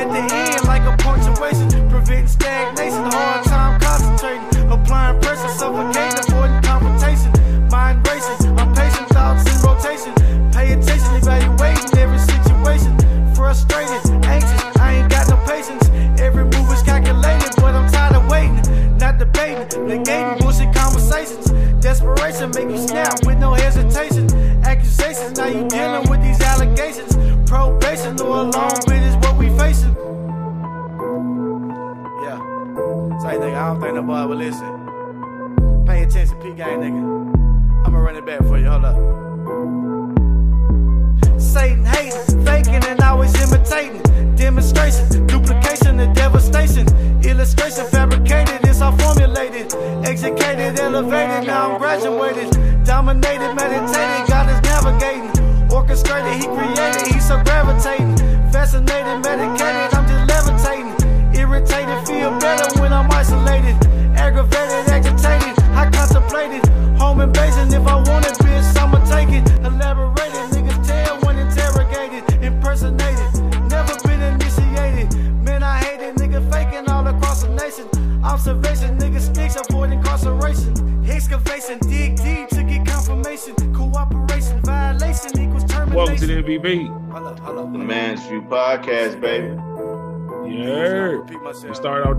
at the end, like a punctuation. Preventing stagnation, hard listen. Pay attention, P gang, nigga. I'ma run it back for you. Hold up. Satan hating, faking, and always imitating. Demonstration, duplication, and devastation. Illustration, fabricated, it's all formulated. Educated, elevated, now I'm graduated. Dominated, meditated, God is navigating. Orchestrated, He created, He's so gravitating. Fascinated, medicated,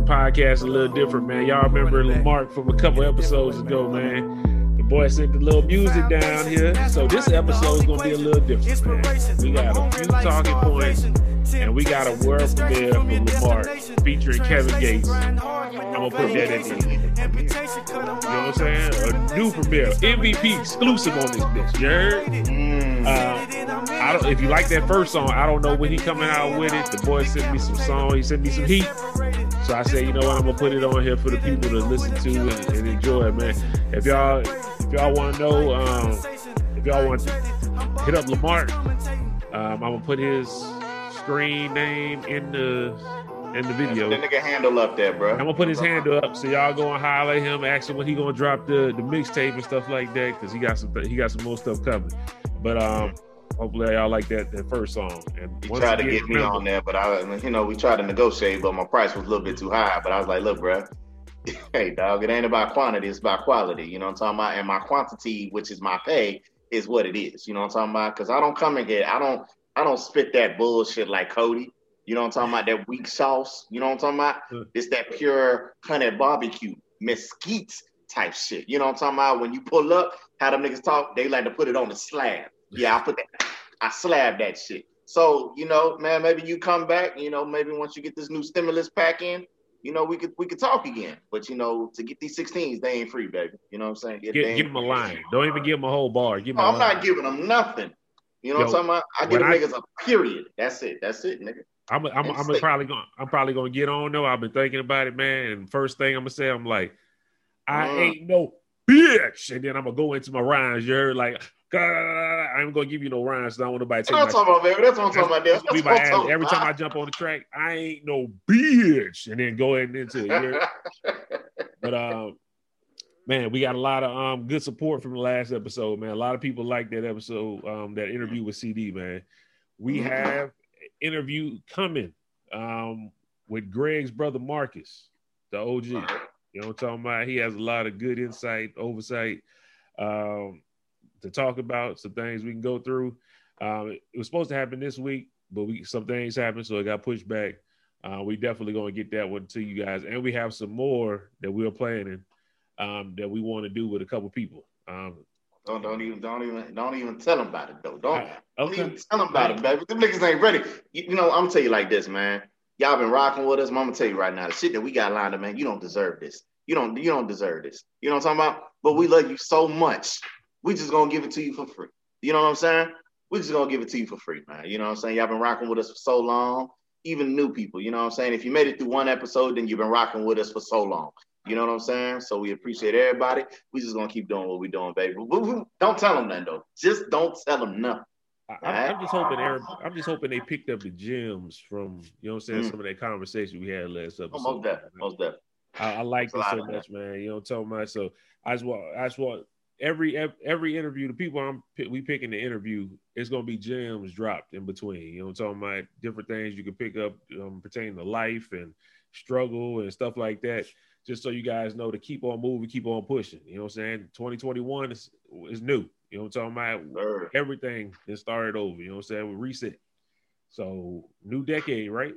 Podcast a little different, man. Y'all remember Mark from a couple episodes ago, man. The boy sent the little music down here. So this episode is gonna be a little different, man. We got a few talking points, and we got a world premiere from Lamar featuring Kevin Gates. I'm gonna put that in there. You know what I'm saying? A new premiere, MVP exclusive on this bitch. You heard? Mm. Uh, I don't. If you like that first song, I don't know when he coming out with it. The boy sent me some song. He sent me some heat. So I said, you know what? I'm gonna put it on here for the people to listen to and, and enjoy it, man. If y'all, if y'all want to know, um, if y'all want to hit up Lamar, um, I'm gonna put his screen name in the in the video. That nigga handle up there, bro. I'm gonna put his handle up so y'all go and highlight him, ask him when he gonna drop the the mixtape and stuff like that, because he got some he got some more stuff coming. But um, hopefully y'all like that that first song. And He tried to get me on there, but I, you know, we tried to negotiate, but my price was a little bit too high. But I was like, look, bro, hey, dog, it ain't about quantity, it's about quality. You know what I'm talking about? And my quantity, which is my pay, is what it is. You know what I'm talking about? Because I don't come and get, I don't, I don't spit that bullshit like Cody. You know what I'm talking about? That weak sauce. You know what I'm talking about? It's that pure honey barbecue, mesquite type shit. You know what I'm talking about? When you pull up, how them niggas talk, they like to put it on the slab. Yeah, I put that, I slab that shit. So, you know, man, maybe you come back, you know, maybe once you get this new stimulus pack in, you know, we could we could talk again. But you know, to get these 16s, they ain't free, baby. You know what I'm saying? Give, give him a line. Don't even give them a whole bar. Give a I'm line. not giving them nothing. You know Yo, what I'm talking about? I give them I- niggas a period. That's it. That's it, nigga. I'm, I'm, probably going. I'm probably going to get on though. I've been thinking about it, man. And first thing I'm gonna say, I'm like, I Mm. ain't no bitch, and then I'm gonna go into my rhymes. You heard like, I ain't gonna give you no rhymes. So I don't want nobody to That's what. I'm talking about, baby. That's what I'm talking about. That's That's what I'm every time I jump on the track, I ain't no bitch, and then go ahead into it. But um, man, we got a lot of um good support from the last episode, man. A lot of people like that episode, um, that interview with CD, man. We Mhm. have interview coming um with Greg's brother Marcus, the OG. You know what I'm talking about? He has a lot of good insight, oversight, um, to talk about some things we can go through. Um, it was supposed to happen this week, but we some things happened, so it got pushed back. Uh, we definitely gonna get that one to you guys, and we have some more that we're planning um, that we want to do with a couple people. Um, Don't don't even don't even don't even tell them about it though. Don't I- don't even tell them about it, baby. Them niggas ain't ready. You, you know, I'm gonna tell you like this, man. Y'all been rocking with us. I'm gonna tell you right now, the shit that we got lined up, man. You don't deserve this. You don't you don't deserve this. You know what I'm talking about? But we love you so much. We just gonna give it to you for free. You know what I'm saying? We're just gonna give it to you for free, man. You know what I'm saying? Y'all been rocking with us for so long. Even new people, you know what I'm saying? If you made it through one episode, then you've been rocking with us for so long. You know what I'm saying? So we appreciate everybody. We just gonna keep doing what we're doing, baby. Don't tell them nothing though. Just don't tell them nothing. I, I'm- I'm just hoping Aaron, I'm just hoping they picked up the gems from you know what I'm saying Mm. some of that conversation we had last episode. Oh, most definitely, most definitely. I, I like this so of that. much, man. You know what I'm talking about? So I just want I just want every every interview, the people I'm we picking the interview, it's gonna be gems dropped in between. You know, I'm talking about different things you can pick up um, pertaining to life and struggle and stuff like that. Just so you guys know to keep on moving, keep on pushing. You know what I'm saying? 2021 is is new. You know what I'm talking about? Sure. Everything is started over. You know what I'm saying? We reset. So new decade, right?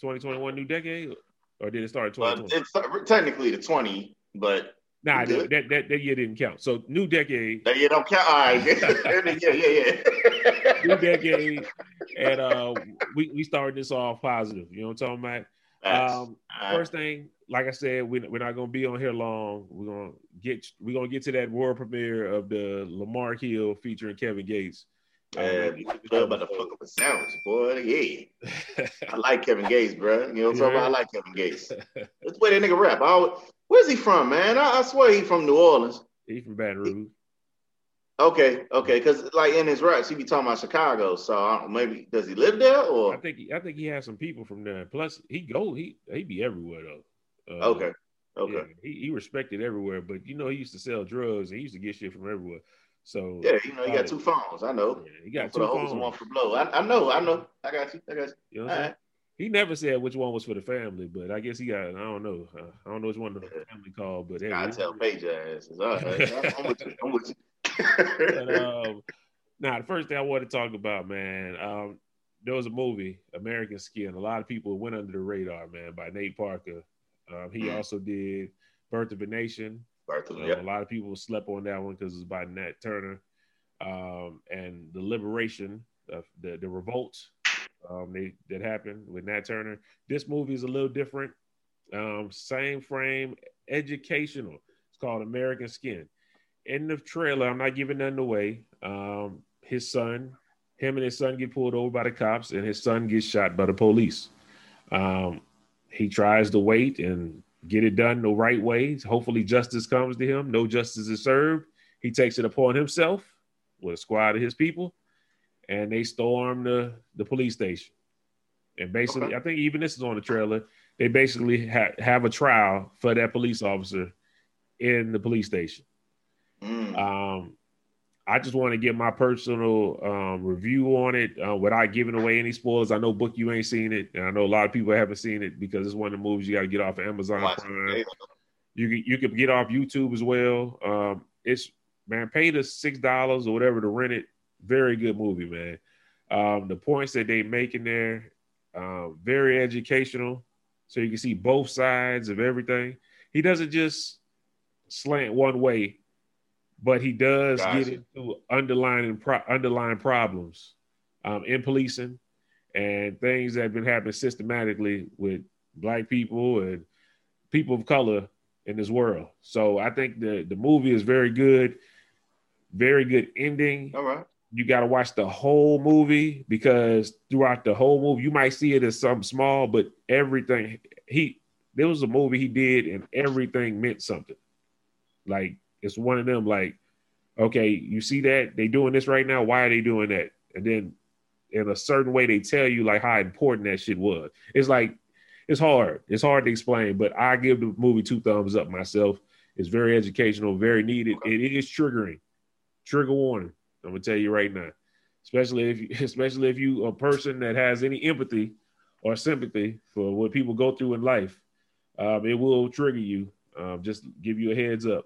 2021 new decade, or did it start in But 2020? it's technically the 20, but Nah, good. that, that that year didn't count. So new decade, that year don't count. All right. yeah, yeah, yeah. new decade, and uh, we we started this off positive. You know what I'm talking about? Um, All right. first thing, like I said, we, we're not gonna be on here long. We're gonna get we're gonna get to that world premiere of the Lamar Hill featuring Kevin Gates. Uh, Man, I'm about to fuck up a sandwich, boy. Yeah. I like Kevin Gates, bro. You know what I'm talking about? I like Kevin Gates. That's the way that nigga rap. I always, where's he from, man? I, I swear he from New Orleans. he from Baton Rouge. Okay, okay, because like in his raps, he be talking about Chicago. So I don't, maybe does he live there or? I think he, I think he has some people from there. Plus, he go he he be everywhere though. Uh, Okay, okay. yeah, he, he respected everywhere, but you know he used to sell drugs and he used to get shit from everywhere. So Yeah, you know he got two phones. I know. yeah, he got two phones. one for blow. I, I know, I know. I got you. I got you. You know what All I'm saying? right. He never said which one was for the family, but I guess he got. I don't know. Uh, I don't know which one the family called, but hey, I tell Page asses. All right. I'm with you. I'm with you. but, um, now the first thing I want to talk about, man, um, there was a movie, American Skin. A lot of people went under the radar, man, by Nate Parker. Um, he Mm. also did Birth of a Nation. Birth of- Uh, yeah. A lot of people slept on that one because it was by Nat Turner. Um, and the liberation of the, the revolt um, they, that happened with Nat Turner. This movie is a little different. Um, same frame, educational. It's called American Skin. In the trailer, I'm not giving nothing away. Um, his son, him and his son get pulled over by the cops, and his son gets shot by the police. Um, he tries to wait and get it done the right way. Hopefully, justice comes to him. No justice is served. He takes it upon himself with a squad of his people, and they storm the, the police station. And basically, Okay. I think even this is on the trailer. They basically ha- have a trial for that police officer in the police station. Mm. Um, I just want to get my personal um, review on it uh, without giving away any spoilers. I know Book you ain't seen it, and I know a lot of people haven't seen it because it's one of the movies you got to get off of Amazon Prime. You can you can get off YouTube as well. Um, it's man, pay the six dollars or whatever to rent it. Very good movie, man. Um, the points that they make in there, um, very educational, so you can see both sides of everything. He doesn't just slant one way, but he does Gotcha. get into underlying pro- underlying problems um, in policing and things that have been happening systematically with black people and people of color in this world. So I think the the movie is very good, very good ending. All right. You got to watch the whole movie because throughout the whole movie, you might see it as something small, but everything he there was a movie he did and everything meant something. Like it's one of them. Like, okay, you see that they doing this right now. Why are they doing that? And then in a certain way, they tell you like how important that shit was. It's like it's hard. It's hard to explain, but I give the movie two thumbs up myself. It's very educational, very needed. It is triggering. Trigger warning. I'm gonna tell you right now. Especially if you, especially if you a person that has any empathy or sympathy for what people go through in life, um, it will trigger you. Um, just give you a heads up.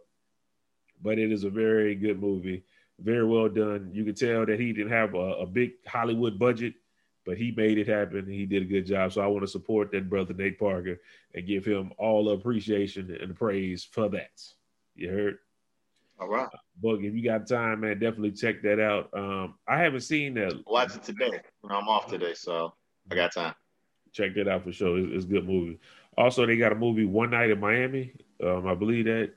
But it is a very good movie, very well done. You can tell that he didn't have a, a big Hollywood budget, but he made it happen. He did a good job. So I want to support that brother Nate Parker and give him all appreciation and praise for that. You heard? All right. Book, if you got time, man, definitely check that out. Um, I haven't seen that. Watch it today. I'm off today, so I got time. Check that out for sure. It's, it's a good movie. Also, they got a movie One Night in Miami. Um, I believe that.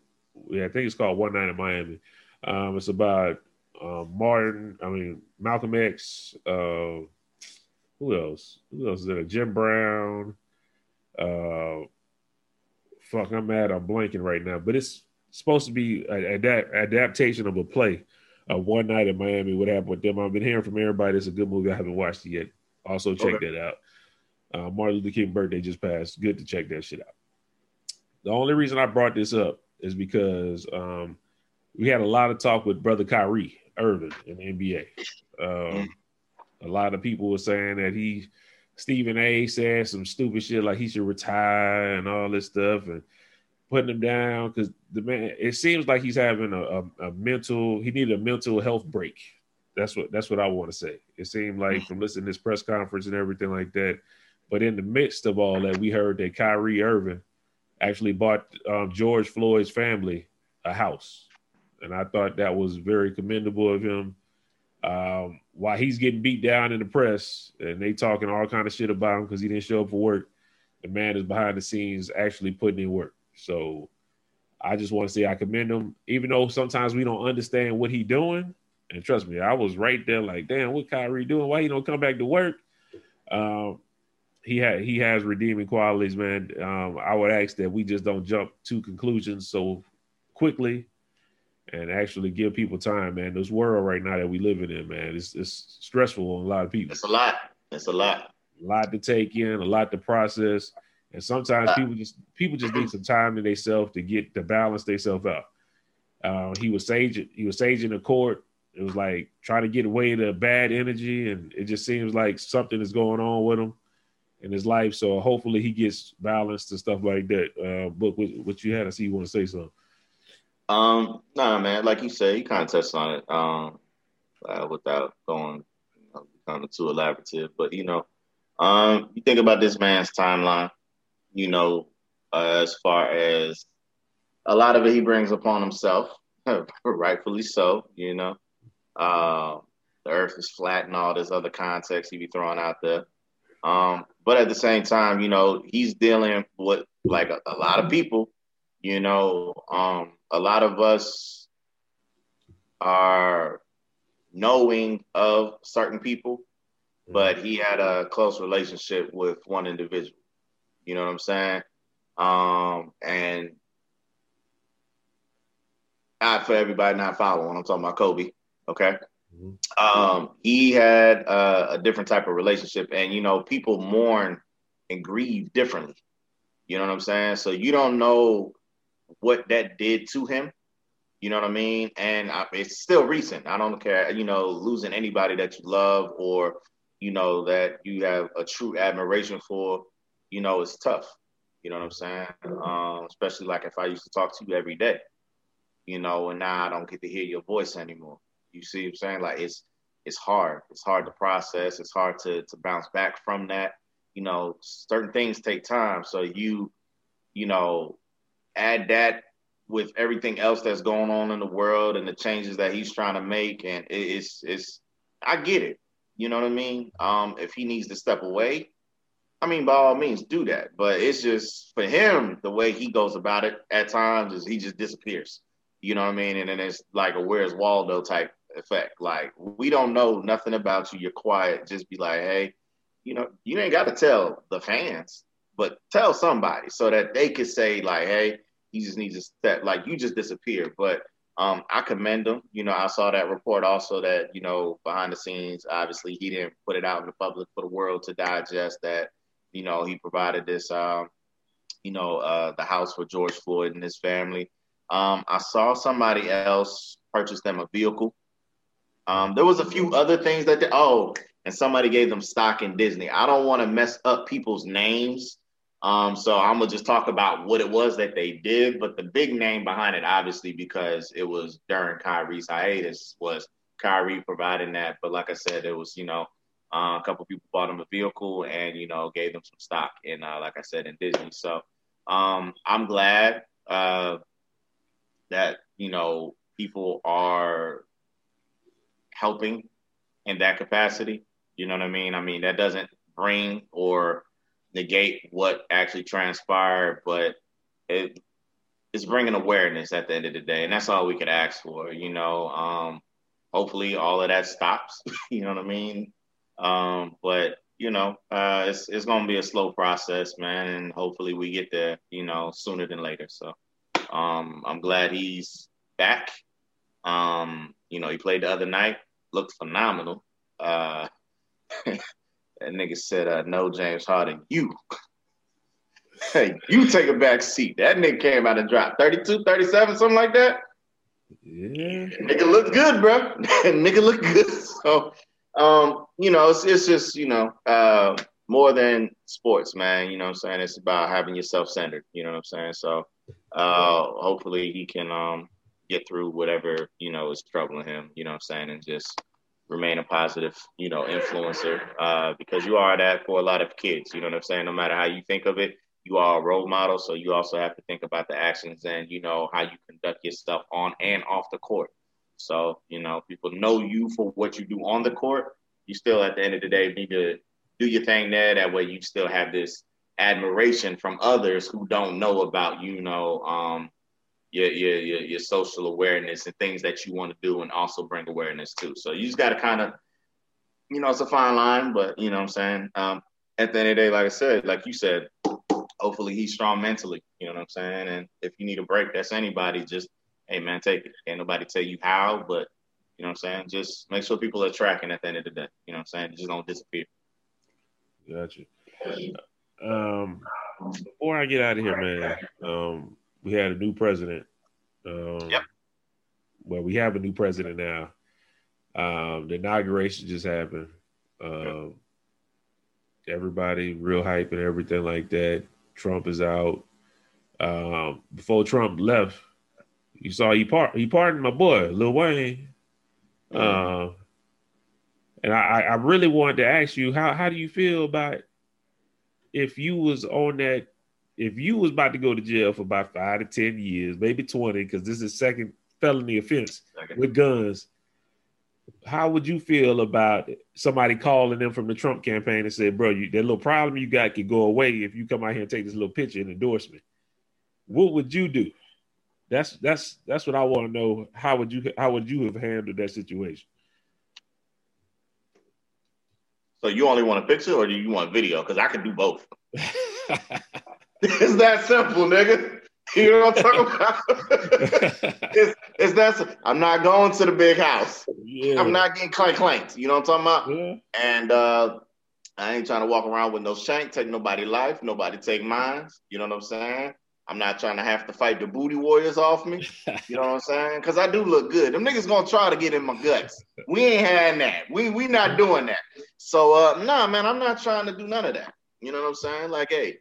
Yeah, I think it's called One Night in Miami. Um, it's about um, Martin. I mean Malcolm X. Uh, who else? Who else is there? Jim Brown. Uh, fuck, I'm mad. I'm blanking right now. But it's supposed to be an adapt- adaptation of a play. Uh, One Night in Miami. What happened with them? I've been hearing from everybody. It's a good movie. I haven't watched it yet. Also, check Okay. that out. Uh, Martin Luther King birthday just passed. Good to check that shit out. The only reason I brought this up is because um, we had a lot of talk with brother Kyrie Irving in the NBA. Um, a lot of people were saying that he, Stephen A. said some stupid shit like he should retire and all this stuff, and putting him down because the man. It seems like he's having a, a, a mental. He needed a mental health break. That's what that's what I want to say. It seemed like from listening to this press conference and everything like that. But in the midst of all that, we heard that Kyrie Irving actually bought um, George Floyd's family a house, and I thought that was very commendable of him. Um, while he's getting beat down in the press and they talking all kind of shit about him because he didn't show up for work, the man is behind the scenes actually putting in work. So I just want to say I commend him, even though sometimes we don't understand what he's doing. And trust me, I was right there, like, damn, what Kyrie doing? Why he don't come back to work? Um, he had he has redeeming qualities, man. Um, I would ask that we just don't jump to conclusions so quickly and actually give people time, man. This world right now that we living in, man, it's it's stressful on a lot of people. It's a lot. It's a lot. A lot to take in, a lot to process, and sometimes uh, people just people just need some time to themselves to get to balance themselves out. Uh, he was saging he was saging the court. It was like trying to get away the bad energy, and it just seems like something is going on with him in his life. So hopefully he gets balanced and stuff like that. Uh, but what, what you had, I see you want to say something. Um, nah, man. Like you said, you kind of touched on it. Um, uh, without going you know, kind of too elaborative, but you know, um, you think about this man's timeline. You know, uh, as far as a lot of it, he brings upon himself, rightfully so. You know, uh, the Earth is flat and all this other context he be throwing out there. Um, but at the same time, you know, he's dealing with like a, a lot of people. You know, um, a lot of us are knowing of certain people, but he had a close relationship with one individual. You know what I'm saying? Um, and not for everybody not following. I'm talking about Kobe. Okay. Mm-hmm. Um, he had uh, a different type of relationship, and you know, people mourn and grieve differently. You know what I'm saying? So you don't know what that did to him. You know what I mean? And I, it's still recent. I don't care, you know, losing anybody that you love or, you know, that you have a true admiration for, you know, it's tough. You know what I'm saying? Um, especially like if I used to talk to you every day, you know, and now I don't get to hear your voice anymore. You see what I'm saying? Like it's it's hard. It's hard to process. It's hard to to bounce back from that. You know, certain things take time. So you, you know, add that with everything else that's going on in the world and the changes that he's trying to make, and it's it's I get it. You know what I mean? Um, if he needs to step away, I mean, by all means, do that. But it's just for him, the way he goes about it at times is he just disappears. You know what I mean? And then it's like a Where's Waldo type effect. Like we don't know nothing about you. You're quiet. Just be like, hey, you know, you ain't got to tell the fans, but tell somebody so that they could say like, hey, he just needs to step. Like you just disappeared. But um, I commend him. You know, I saw that report also that you know behind the scenes, obviously he didn't put it out in the public for the world to digest. That you know he provided this, um, you know, uh, the house for George Floyd and his family. Um, I saw somebody else purchase them a vehicle. Um, there was a few other things that they, oh, and somebody gave them stock in Disney. I don't want to mess up people's names. Um, so I'm gonna just talk about what it was that they did, but the big name behind it, obviously, because it was during Kyrie's hiatus, was Kyrie providing that. But like I said, it was you know uh, a couple people bought him a vehicle and you know gave them some stock in, uh, like I said, in Disney. So um, I'm glad uh, that you know people are helping in that capacity. You know what I mean? I mean, that doesn't bring or negate what actually transpired, but it it's bringing awareness at the end of the day, and that's all we could ask for. You know, um, hopefully all of that stops. you know what I mean? Um, but you know, uh, it's it's gonna be a slow process, man, and hopefully we get there, you know, sooner than later. So, um, I'm glad he's back. Um, you know, he played the other night, looked phenomenal. Uh, that nigga said, uh, no, James Harden, you. hey, you take a back seat. That nigga came out and dropped 32, 37, something like that. Yeah. Nigga look good, bro. Nigga look good. So, um, you know, it's, it's just, you know, uh, more than sports, man. You know what I'm saying? It's about having yourself centered. You know what I'm saying? So, uh, hopefully he can um get through whatever you know is troubling him. You know what I'm saying? And just remain a positive, you know, influencer. Uh, because you are that for a lot of kids. You know what I'm saying? No matter how you think of it, you are a role model. So you also have to think about the actions and you know how you conduct yourself on and off the court. So you know, people know you for what you do on the court. You still, at the end of the day, need to do your thing there. That way, you still have this admiration from others who don't know about you know um, your, your your your social awareness and things that you want to do, and also bring awareness too. So you just got to kind of, you know, it's a fine line, but you know what I'm saying. Um, at the end of the day, like I said, like you said, hopefully he's strong mentally. You know what I'm saying? And if you need a break, that's anybody. Just hey man, take it. Can't nobody tell you how, but you know what I'm saying. Just make sure people are tracking at the end of the day. You know what I'm saying? Just don't disappear. Gotcha. Um, before I get out of here, man, um, we had a new president. Um, yep. Well, we have a new president now. Um, the inauguration just happened. Um, everybody real hype and everything like that. Trump is out. Um, before Trump left, you saw he part he pardoned my boy Lil Wayne. Uh, and I, I really wanted to ask you how how do you feel about if you was on that if you was about to go to jail for about five to ten years, maybe twenty, because this is second felony offense with guns. How would you feel about somebody calling them from the Trump campaign and said, "Bro, you, that little problem you got could go away if you come out here and take this little picture and endorsement"? What would you do? That's that's that's what I want to know. How would you how would you have handled that situation? So you only want a picture or do you want video? Because I can do both. it's that simple, nigga. You know what I'm talking about? it's, it's that. I'm not going to the big house. yeah. I'm not getting clank clanked. You know what I'm talking about? Yeah. And uh, I ain't trying to walk around with no shank, take nobody life, nobody take mine. You know what I'm saying? I'm not trying to have to fight the booty warriors off me. You know what I'm saying? Because I do look good. Them niggas gonna try to get in my guts. We ain't having that. We we not doing that. So uh nah, man, I'm not trying to do none of that. You know what I'm saying? Like, hey,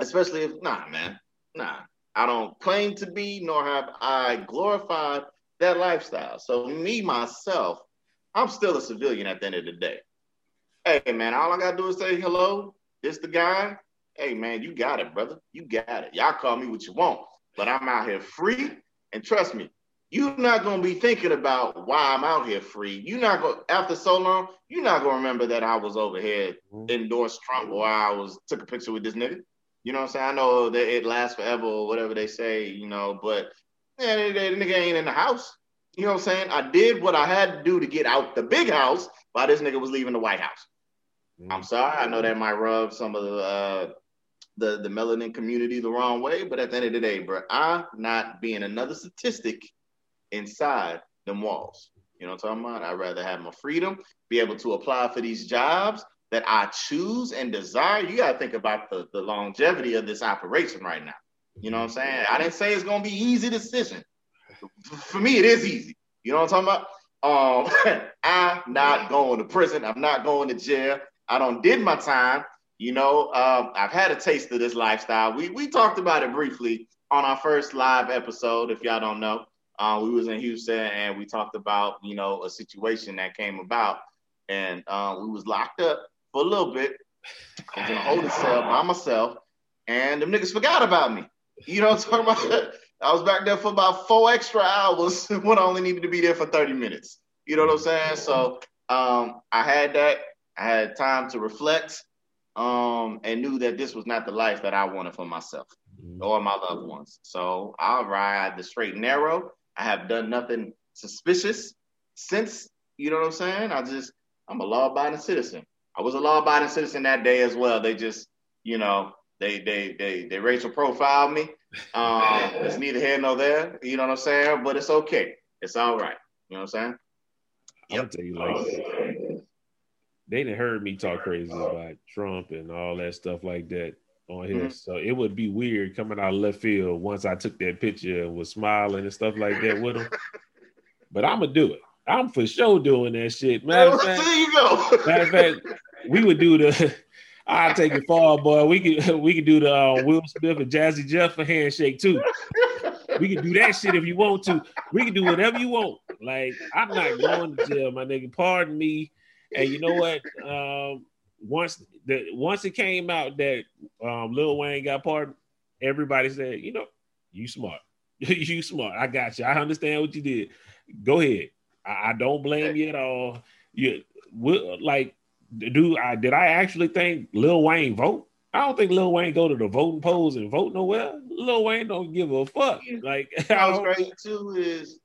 especially if nah, man, nah. I don't claim to be, nor have I glorified that lifestyle. So me myself, I'm still a civilian at the end of the day. Hey man, all I gotta do is say hello. This the guy. Hey man, you got it, brother. You got it. Y'all call me what you want, but I'm out here free. And trust me, you're not gonna be thinking about why I'm out here free. You're not going after so long, you're not gonna remember that I was over here endorsed Trump or I was took a picture with this nigga. You know what I'm saying? I know that it lasts forever or whatever they say, you know, but man, the nigga ain't in the house. You know what I'm saying? I did what I had to do to get out the big house while this nigga was leaving the White House. I'm sorry. I know that might rub some of the uh, the the melanin community the wrong way, but at the end of the day, bro, I'm not being another statistic inside them walls. You know what I'm talking about? I'd rather have my freedom, be able to apply for these jobs that I choose and desire. You got to think about the, the longevity of this operation right now. You know what I'm saying? I didn't say it's gonna be easy decision. For me, it is easy. You know what I'm talking about? Um, I'm not going to prison. I'm not going to jail. I don't did my time. You know, um, I've had a taste of this lifestyle. We we talked about it briefly on our first live episode. If y'all don't know, uh, we was in Houston and we talked about you know a situation that came about, and uh, we was locked up for a little bit. I was in a holding cell by myself, and them niggas forgot about me. You know what I'm talking about? I was back there for about four extra hours when I only needed to be there for 30 minutes. You know what I'm saying? So um, I had that. I had time to reflect um, and knew that this was not the life that I wanted for myself or my loved ones. So I'll ride the straight and narrow. I have done nothing suspicious since, you know what I'm saying? I just, I'm a law abiding citizen. I was a law abiding citizen that day as well. They just, you know, they they they they racial profiled me. Um, it's neither here nor there. You know what I'm saying? But it's okay. It's all right. You know what I'm saying? I'm gonna tell you like they didn't heard me talk crazy about Trump and all that stuff like that on here. Mm-hmm. So it would be weird coming out of left field once I took that picture and was smiling and stuff like that with him. but I'm gonna do it. I'm for sure doing that shit. Matter of fact, there you go. matter of fact, we would do the. I'll take it far, boy. We could we could do the uh, Will Smith and Jazzy Jeff for handshake too. We can do that shit if you want to. We can do whatever you want. Like I'm not going to jail, my nigga. Pardon me. And you know what? Um, once the once it came out that um, Lil Wayne got pardoned, everybody said, you know, you smart. you smart. I got you. I understand what you did. Go ahead. I, I don't blame you at all. You like do I did I actually think Lil Wayne vote? I don't think Lil Wayne go to the voting polls and vote nowhere. Lil Wayne don't give a fuck. Like what's crazy too is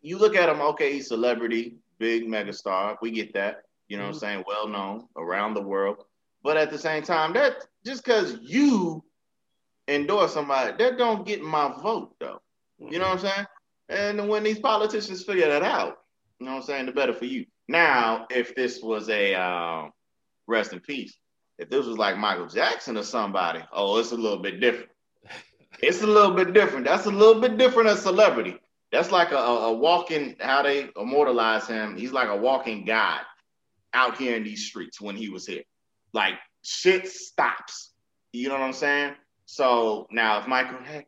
you look at him, okay, he's celebrity, big megastar. We get that. You know mm-hmm. what I'm mm-hmm. saying? Well known around the world. But at the same time, that just because you endorse somebody, that don't get my vote though. Mm-hmm. You know what I'm saying? And when these politicians figure that out, you know what I'm saying, the better for you. Now, if this was a uh, rest in peace, if this was like Michael Jackson or somebody, oh, it's a little bit different. It's a little bit different. That's a little bit different as celebrity. That's like a, a, walking, how they immortalize him. He's like a walking god out here in these streets when he was here. Like shit stops. You know what I'm saying? So now if Michael, hey,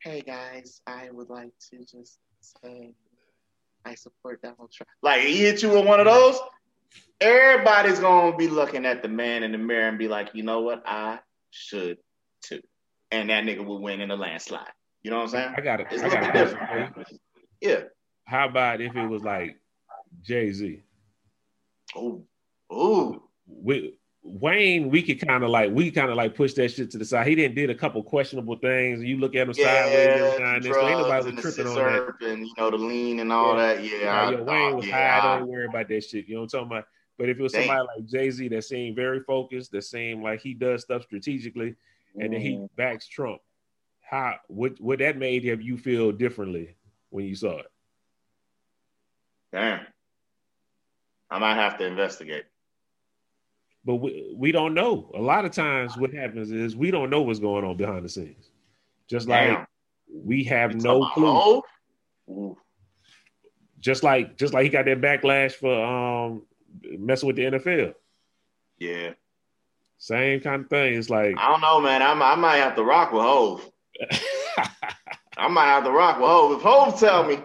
hey guys, I would like to just say I support Donald Trump. Like he hit you with one of those, everybody's gonna be looking at the man in the mirror and be like, you know what, I should too. And that nigga will win in a landslide. You know what I'm saying? I got it. It's I got it. Yeah. How about if it was like Jay Z? Oh, oh. Wayne, we could kind of like we kind of like push that shit to the side. He didn't did a couple questionable things. You look at him yeah, sideways and so ain't nobody was tripping on that. And you know the lean and all yeah. that. Yeah, I, Wayne was yeah, high. I, don't worry about that shit. You know what I'm talking about? But if it was somebody like Jay Z that seemed very focused, that seemed like he does stuff strategically, and mm. then he mm. backs Trump, how would would that made have you feel differently when you saw it? Damn, I might have to investigate but we, we don't know. A lot of times, what happens is we don't know what's going on behind the scenes. Just like we have no clue. Just like just like he got that backlash for um messing with the NFL. Yeah. Same kind of thing. It's like I don't know, man. I'm, I might have to rock with Hove. I might have to rock with Hove. If Hove tell me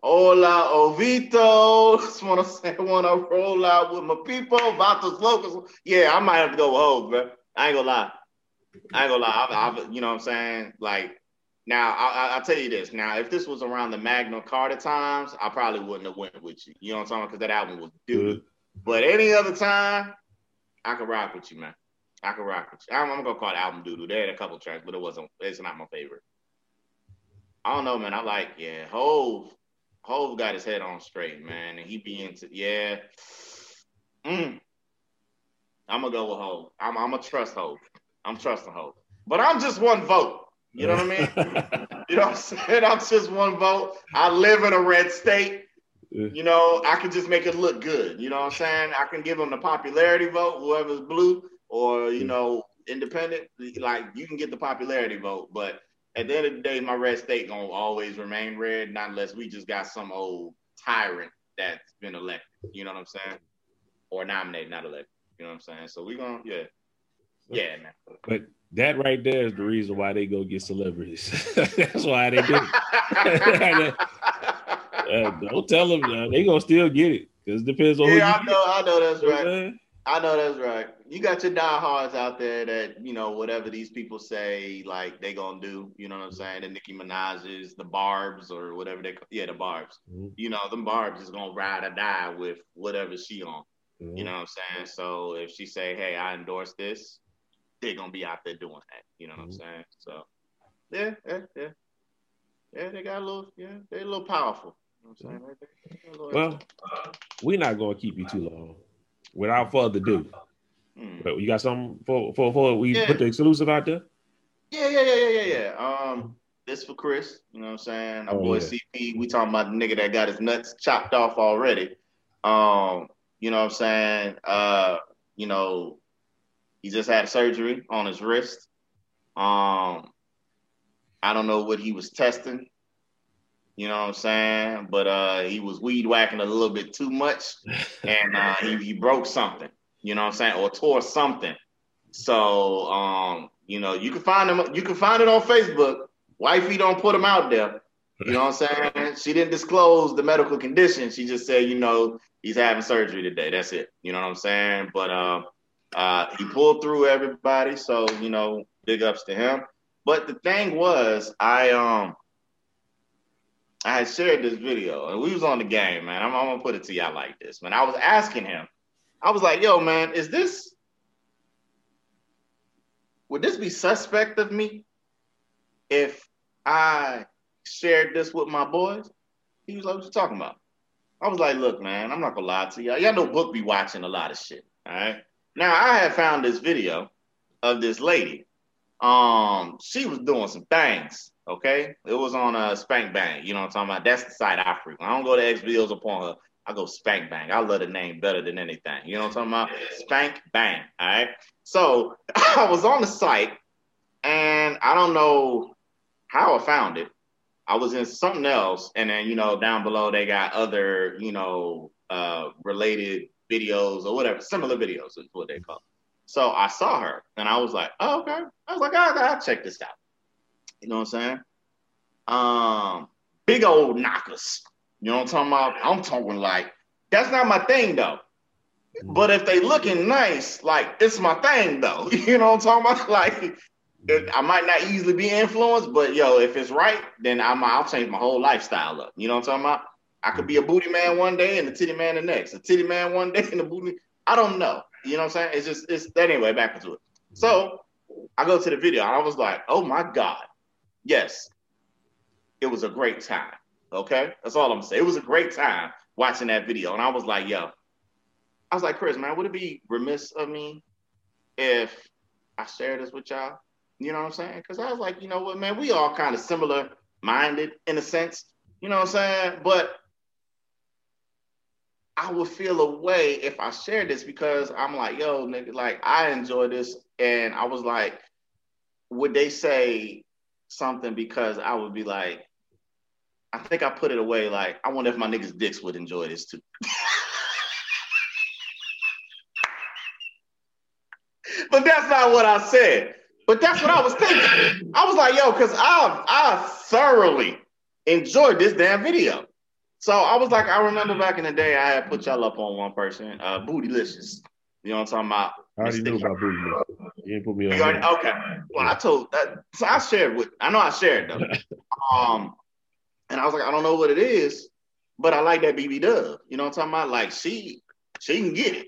Hola, Hovito. Just want to say, want to roll out with my people. Vatos locals. Yeah, I might have to go with Hove, bro. I ain't gonna lie. I ain't gonna lie. I, I, you know what I'm saying? Like, now I, will tell you this. Now, if this was around the Magna Carta times, I probably wouldn't have went with you. You know what I'm saying? Because that album was dude. But any other time, I could rock with you, man. I could rock with you. I'm, I'm gonna call it album doodle. They had a couple tracks, but it wasn't. It's not my favorite. I don't know, man. I like yeah, Hove. Hove got his head on straight, man, and he be into yeah. Mm. I'm gonna go with Hove. I'm, I'm gonna trust Hove. I'm trusting Hove, but I'm just one vote. You know what I mean? you know what I'm saying? I'm just one vote. I live in a red state. You know, I can just make it look good. You know what I'm saying? I can give them the popularity vote, whoever's blue, or you know, independent. Like you can get the popularity vote, but at the end of the day, my red state gonna always remain red, not unless we just got some old tyrant that's been elected. You know what I'm saying? Or nominated, not elected. You know what I'm saying? So we gonna yeah. Yeah, man. But that right there is the reason why they go get celebrities. That's why they do it. uh, don't tell them uh, they gonna still get it because it depends on. Yeah, I know, I know that's right. I know that's right. You got your diehards out there that you know whatever these people say, like they gonna do. You know what I'm saying? The Nicki Minaj's, the Barb's, or whatever they yeah the Barb's. Mm-hmm. You know them Barb's is gonna ride or die with whatever she on. Mm-hmm. You know what I'm saying? So if she say, "Hey, I endorse this," they're gonna be out there doing that. You know what mm-hmm. I'm saying? So yeah, yeah, yeah, yeah. They got a little, yeah, they a little powerful. You know what I'm saying? Well, we're not gonna keep you too long without further ado, mm. but you got something for for for we yeah. put the exclusive out there? Yeah, yeah, yeah, yeah, yeah, yeah. Um, this for Chris. You know what I'm saying? Our oh, boy yeah. CP. We talking about the nigga that got his nuts chopped off already. Um, you know what I'm saying? Uh, you know, He just had surgery on his wrist. Um, I don't know what he was testing. You know what I'm saying? But uh, he was weed whacking a little bit too much, and uh, he, he broke something. You know what I'm saying? Or tore something. So um, you know, you can find him. You can find it on Facebook. Wifey don't put him out there. You know what I'm saying? She didn't disclose the medical condition. She just said, you know, he's having surgery today. That's it. You know what I'm saying? But uh, uh, he pulled through everybody. So you know, big ups to him. But the thing was, I um I had shared this video and we was on the game, man. I'm, I'm, gonna put it to y'all like this, man. I was asking him, I was like, yo, man, is this would this be suspect of me if I shared this with my boys? He was like, what you talking about? I was like, look, man, I'm not gonna lie to y'all. Y'all know Book be watching a lot of shit. All right. Now I had found this video of this lady. Um, she was doing some things Okay, it was on a uh, SpankBang. You know what I'm talking about? That's the site I frequent. I don't go to XVideos upon her. I go SpankBang. I love the name better than anything. You know what I'm talking about? Spank Bang. All right. So I was on the site, and I don't know how I found it. I was in something else, and then you know down below they got other you know uh, related videos or whatever, similar videos is what they call. It. So I saw her, and I was like, oh, okay. I was like, oh, I'll check this out. You know what I'm saying? Um, big old knockers. You know what I'm talking about? I'm talking like that's not my thing though. But if they looking nice, like it's my thing though. You know what I'm talking about? Like I might not easily be influenced, but yo, if it's right, then I'm, I'll change my whole lifestyle up. You know what I'm talking about? I could be a booty man one day and a titty man the next. A titty man one day and a booty. I don't know. You know what I'm saying? It's just it's anyway. Back to it. So I go to the video. I was like, oh my god, yes, it was a great time. Okay, that's all I'm saying. It was a great time watching that video, and I was like, yo, I was like, Chris, man, would it be remiss of me if I share this with y'all? You know what I'm saying? Because I was like, you know what, man, we all kind of similar minded in a sense. You know what I'm saying? But I would feel a way if I shared this because I'm like, yo, nigga, like I enjoy this. And I was like, would they say something because I would be like, I think I put it away like, I wonder if my niggas' dicks would enjoy this too. but that's not what I said. But that's what I was thinking. I was like, yo, because I I thoroughly enjoyed this damn video. So I was like, I remember back in the day, I had put y'all up on one person, uh, Bootylicious. You know what I'm talking about? I already knew about Booty. You didn't put me on. Already, okay. Well, I told that. So I shared with. I know I shared though. um, and I was like, I don't know what it is, but I like that BB Dub. You know what I'm talking about? Like she, she can get it.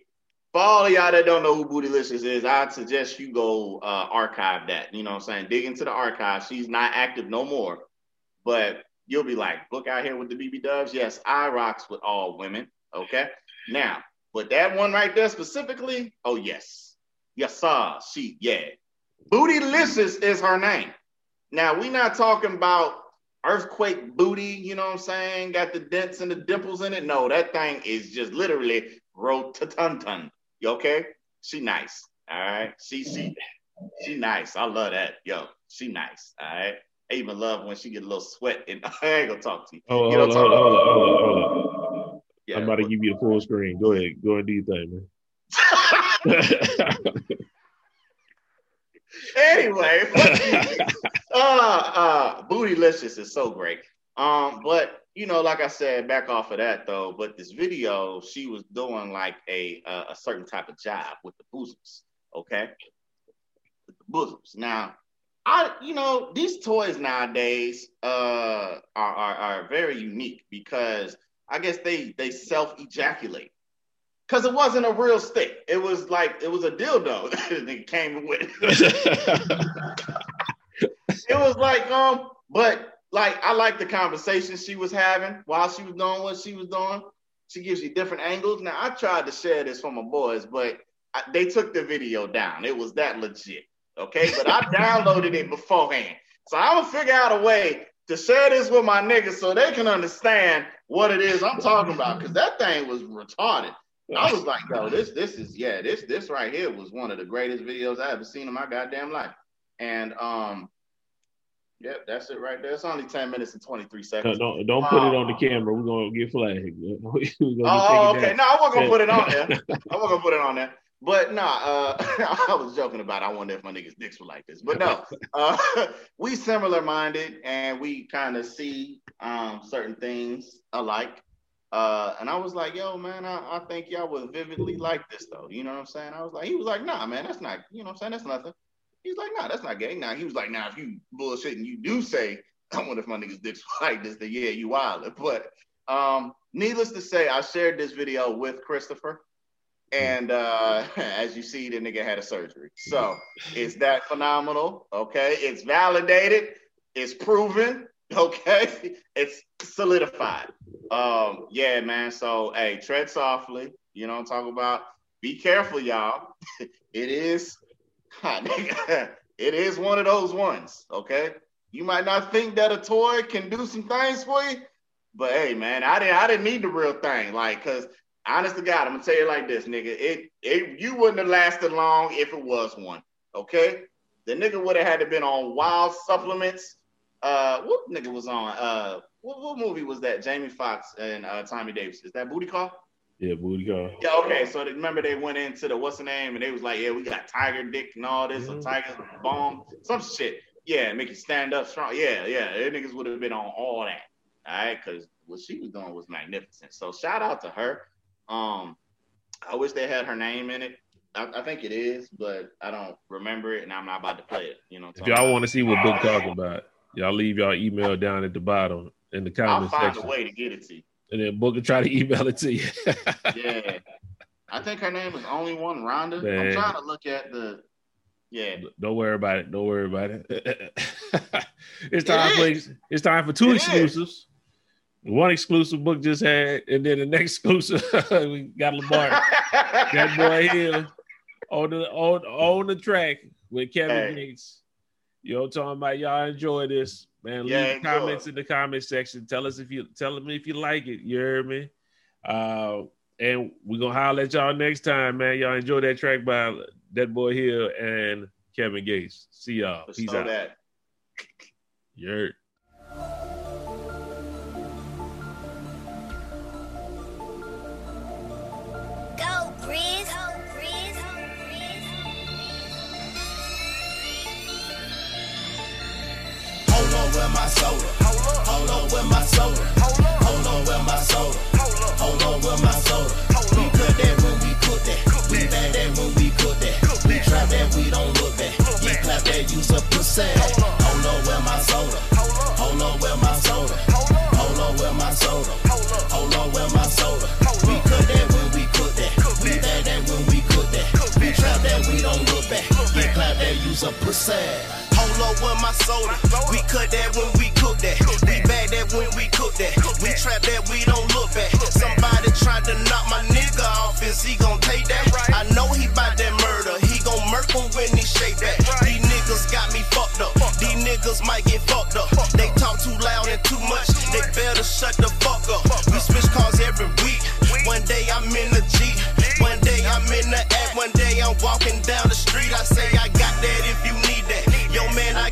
For all of y'all that don't know who Bootylicious is, I'd suggest you go uh, archive that. You know what I'm saying? Dig into the archive. She's not active no more, but you'll be like, look out here with the BB Dubs. Yes, I rocks with all women. Okay. Now, but that one right there specifically, oh yes. Yes, sir. She, yeah. Bootylicious is her name. Now we not talking about earthquake booty, you know what I'm saying? Got the dents and the dimples in it. No, that thing is just literally rototun. You okay? She nice. All right. She she she nice. I love that. Yo, she nice. All right. I even love when she get a little sweat and I ain't gonna talk to you. Oh, you hold, on, hold, on, hold, on, hold on, hold. Yeah, I'm about to give you the full screen. Go ahead. Go ahead and do your thing, man. anyway, uh, uh, Bootylicious is so great. Um, but you know, like I said, back off of that though. But this video, she was doing like a a, a certain type of job with the bosoms. Okay, with the bosoms. Now, I you know these toys nowadays uh are, are, are very unique because I guess they they self ejaculate because it wasn't a real stick. It was like it was a dildo that it came with. it was like um, but like I like the conversation she was having while she was doing what she was doing. She gives you different angles. Now I tried to share this for my boys, but I, they took the video down. It was that legit. Okay, but I downloaded it beforehand, so I'm gonna figure out a way to share this with my niggas so they can understand what it is I'm talking about. Cause that thing was retarded. I was like, yo, this this is yeah, this this right here was one of the greatest videos I ever seen in my goddamn life. And um, yep, that's it right there. It's only 10 minutes and 23 seconds. No, don't don't put it on the camera. We're gonna get flagged. oh, okay. No, I wasn't gonna put it on there. I wasn't gonna put it on there. But nah, uh, I was joking about. It. I wonder if my niggas' dicks were like this. But no, uh, we similar minded and we kind of see um, certain things alike. Uh, and I was like, yo, man, I, I think y'all would vividly like this though. You know what I'm saying? I was like, he was like, nah, man, that's not, you know what I'm saying? That's nothing. He's like, nah, that's not gay. Now he was like, nah, if you bullshit and you do say, I wonder if my niggas dicks like this, then yeah, you wild. But um, needless to say, I shared this video with Christopher. And uh, as you see, the nigga had a surgery. So is that phenomenal? Okay. It's validated, it's proven, okay, it's solidified. Um, yeah, man. So hey, tread softly. You know I'm talking about? Be careful, y'all. it is it is one of those ones, okay? You might not think that a toy can do some things for you, but hey, man, I didn't I didn't need the real thing. Like, cause honest to God, I'm gonna tell you like this, nigga. It it you wouldn't have lasted long if it was one. Okay? The nigga would have had to been on wild supplements. Uh what nigga was on? Uh what, what movie was that? Jamie Foxx and uh Tommy Davis. Is that Booty Call? Yeah, booty call. Yeah, okay. So they, remember they went into the what's the name and they was like, yeah, we got tiger dick and all this, mm-hmm. or tiger bomb, some shit. Yeah, make you stand up strong. Yeah, yeah. They niggas would have been on all that. All right, because what she was doing was magnificent. So shout out to her. Um, I wish they had her name in it. I, I think it is, but I don't remember it, and I'm not about to play it. You know, if y'all want to see what Book talking about, y'all leave y'all email down at the bottom in the comments I'll find section. a way to get it to you and then Booker try to email it to you. yeah, I think her name is only one Rhonda. Man. I'm trying to look at the. Yeah. Don't worry about it. Don't worry about it. it's time it for it's time for two it exclusives. Is. One exclusive book just had, and then the next exclusive we got Lamar. that boy here on the on on the track with Kevin hey. Gates. You know, talking about y'all enjoy this. Man, leave yeah, comments in the comment section. Tell us if you tell me if you like it. You heard me? Uh, and we're gonna holler at y'all next time, man. Y'all enjoy that track by that boy here and Kevin Gates. See y'all. Let's Peace out. That. You pussy low with my soda. We cut that when we cook that. We bag that when we cook that. We trap that we don't look back. Somebody tried to knock my nigga off. Is he gon' take that? I know he bout that murder. He gon' murk him when he shake that. These niggas got me fucked up. These niggas might get fucked up. They talk too loud and too much. They better shut the fuck up. We switch cars every week. One day I'm in the Jeep. One day I'm in the app. One day I'm walking down the street. I say I got that if you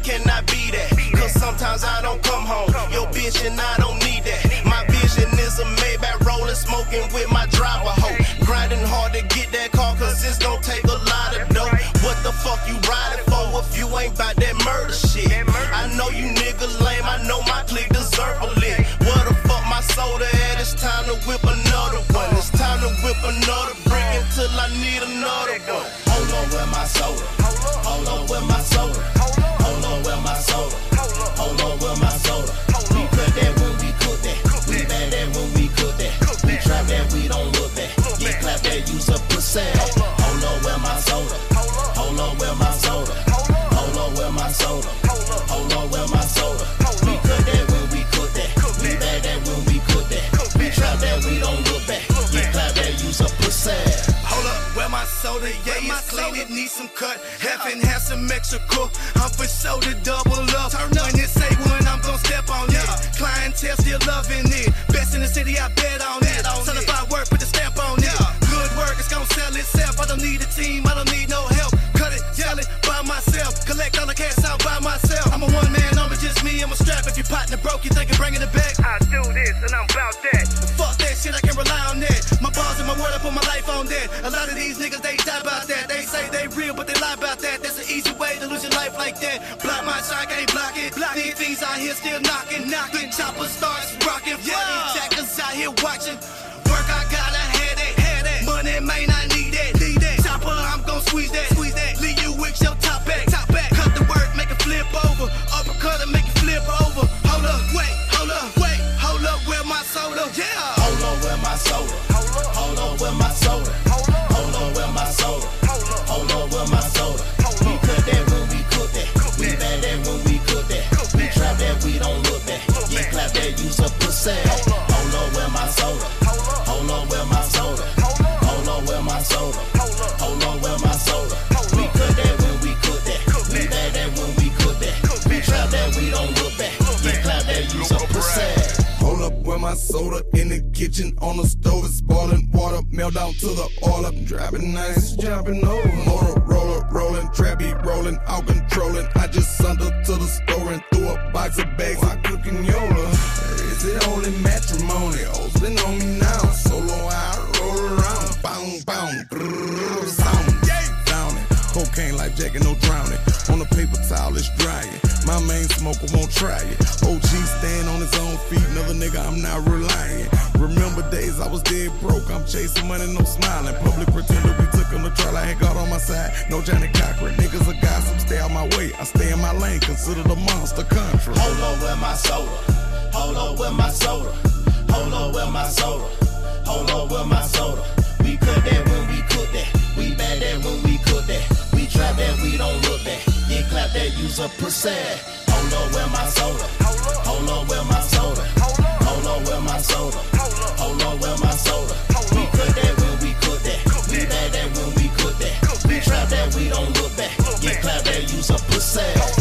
cannot be that. Cause sometimes I don't come home. Yo, bitch, and I don't need that. My vision is a Maybach rolling, smoking with my driver hoe. Grinding hard to get that car, cause it's gonna take a lot of dough. What the fuck you riding for if you ain't bout that murder shit? For out here still knocking, knocking. Chopper starts rocking. Yeah. Jackers out here watching. Pussy. Hold up with my soda. Hold on with my soda. Hold on with my soda. Hold on with my soda. We cut that when we cook that. We bad that when we cook that. We trap that we don't look back. Yeah, clap that use a pussy. Hold up with my soda in the kitchen on the stove. It's boiling water, melt down to the oil. I'm driving nice, jumping over. Motor roller, rolling, trappy rolling, out controlling. I just sent her to the store and threw a box of bags. I cooking Yola. Is it only matrimony? O's been on me now. Solo, I roll around. Boom, boom, brrr, sound. Down it. Cocaine like Jack and no drowning. On the paper towel, it's drying. My main smoker won't try it. OG stand on his own feet, another nigga I'm not relying. Remember days I was dead broke, I'm chasing money, no smiling. Public pretender, we took him to trial, I had God on my side. No Johnnie Cochran, niggas are gossip, stay out my way. I stay in my lane, consider the monster country. Hold on with my soda. Hold up with my soda. Hold up with my soda. Hold up with my soda. We cut that when we cook that. We bad that when we cook that. We trap that, we don't look back. You clap that, use a pussy. Hold up with my soda. Hold up with my soda. Hold up with my soda. Hold up with my soda. We cut that when we cook that. We bad that when we cook that. We trap that, we don't look back. You clap that, use a pussy.